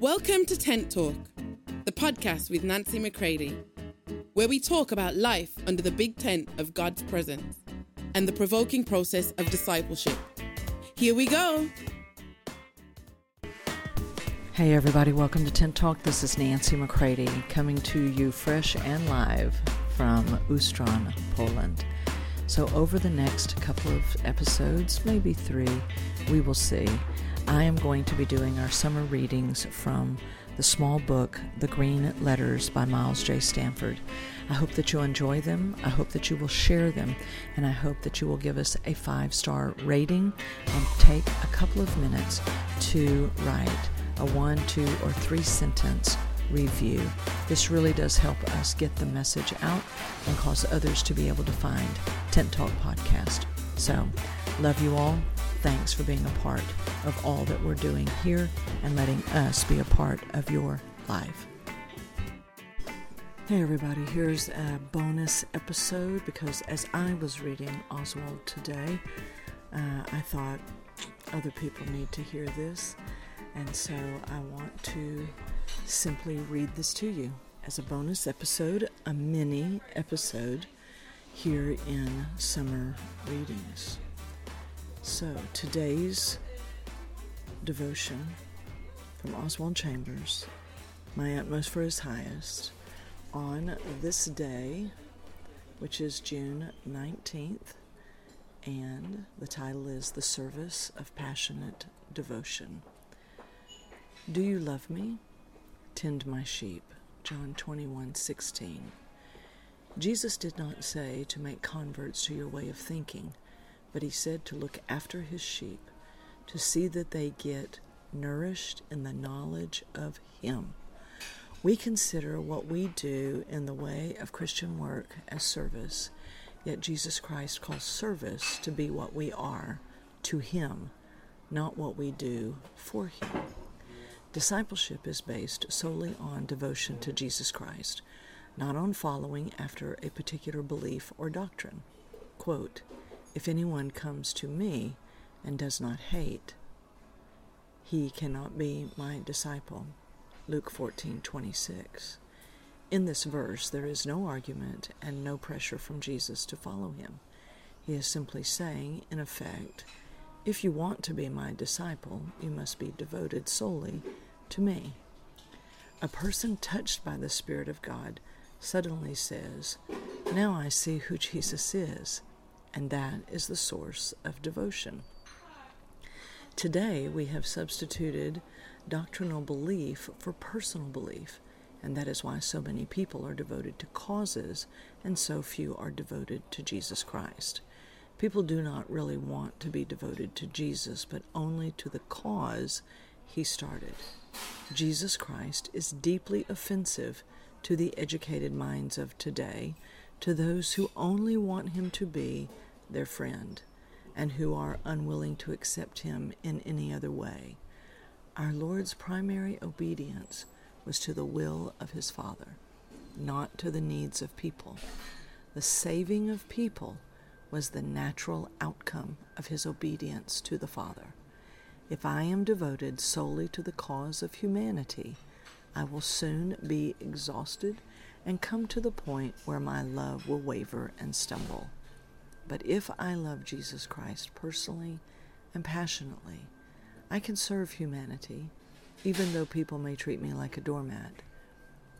Welcome to Tent Talk, the podcast with Nancy McCready, where we talk about life under the big tent of God's presence and the provoking process of discipleship. Here we go. Hey, everybody, welcome to Tent Talk. This is Nancy McCready coming to you fresh and live from Ustron, Poland. So, over the next couple of episodes, maybe three, we will see. I am going to be doing our summer readings from the small book, The Green Letters by Miles J. Stanford. I hope that you'll enjoy them. I hope that you will share them. And I hope that you will give us a five star rating and take a couple of minutes to write a one, two, or three sentence review. This really does help us get the message out and cause others to be able to find Tent Talk Podcast. So, love you all. Thanks for being a part of all that we're doing here and letting us be a part of your life. Hey, everybody, here's a bonus episode because as I was reading Oswald today, uh, I thought other people need to hear this. And so I want to simply read this to you as a bonus episode, a mini episode here in Summer Readings. So today's devotion from Oswald Chambers, My Utmost for His Highest, on this day, which is June 19th, and the title is The Service of Passionate Devotion. Do you love me? Tend my sheep. John 21 16. Jesus did not say to make converts to your way of thinking, but he said to look after his sheep, to see that they get nourished in the knowledge of him. We consider what we do in the way of Christian work as service, yet Jesus Christ calls service to be what we are to him, not what we do for him. Discipleship is based solely on devotion to Jesus Christ, not on following after a particular belief or doctrine. Quote, if anyone comes to me and does not hate, he cannot be my disciple. Luke 14:26. In this verse there is no argument and no pressure from Jesus to follow him. He is simply saying, in effect, if you want to be my disciple, you must be devoted solely to me. A person touched by the Spirit of God suddenly says, Now I see who Jesus is, and that is the source of devotion. Today we have substituted doctrinal belief for personal belief, and that is why so many people are devoted to causes and so few are devoted to Jesus Christ. People do not really want to be devoted to Jesus, but only to the cause he started. Jesus Christ is deeply offensive to the educated minds of today, to those who only want him to be their friend and who are unwilling to accept him in any other way. Our Lord's primary obedience was to the will of his Father, not to the needs of people. The saving of people was the natural outcome of his obedience to the Father. If I am devoted solely to the cause of humanity, I will soon be exhausted and come to the point where my love will waver and stumble. But if I love Jesus Christ personally and passionately, I can serve humanity, even though people may treat me like a doormat.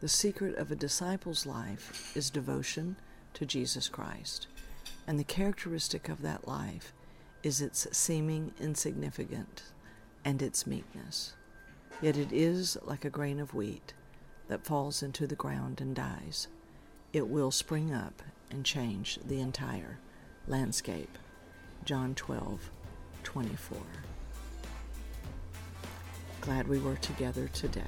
The secret of a disciple's life is devotion to Jesus Christ, and the characteristic of that life is its seeming insignificance and its meekness. Yet it is like a grain of wheat that falls into the ground and dies. It will spring up and change the entire landscape. John 12, 24. Glad we were together today.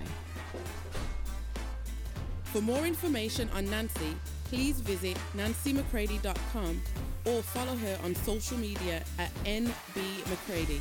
For more information on Nancy, please visit nancymccready.com or follow her on social media at nbmccready.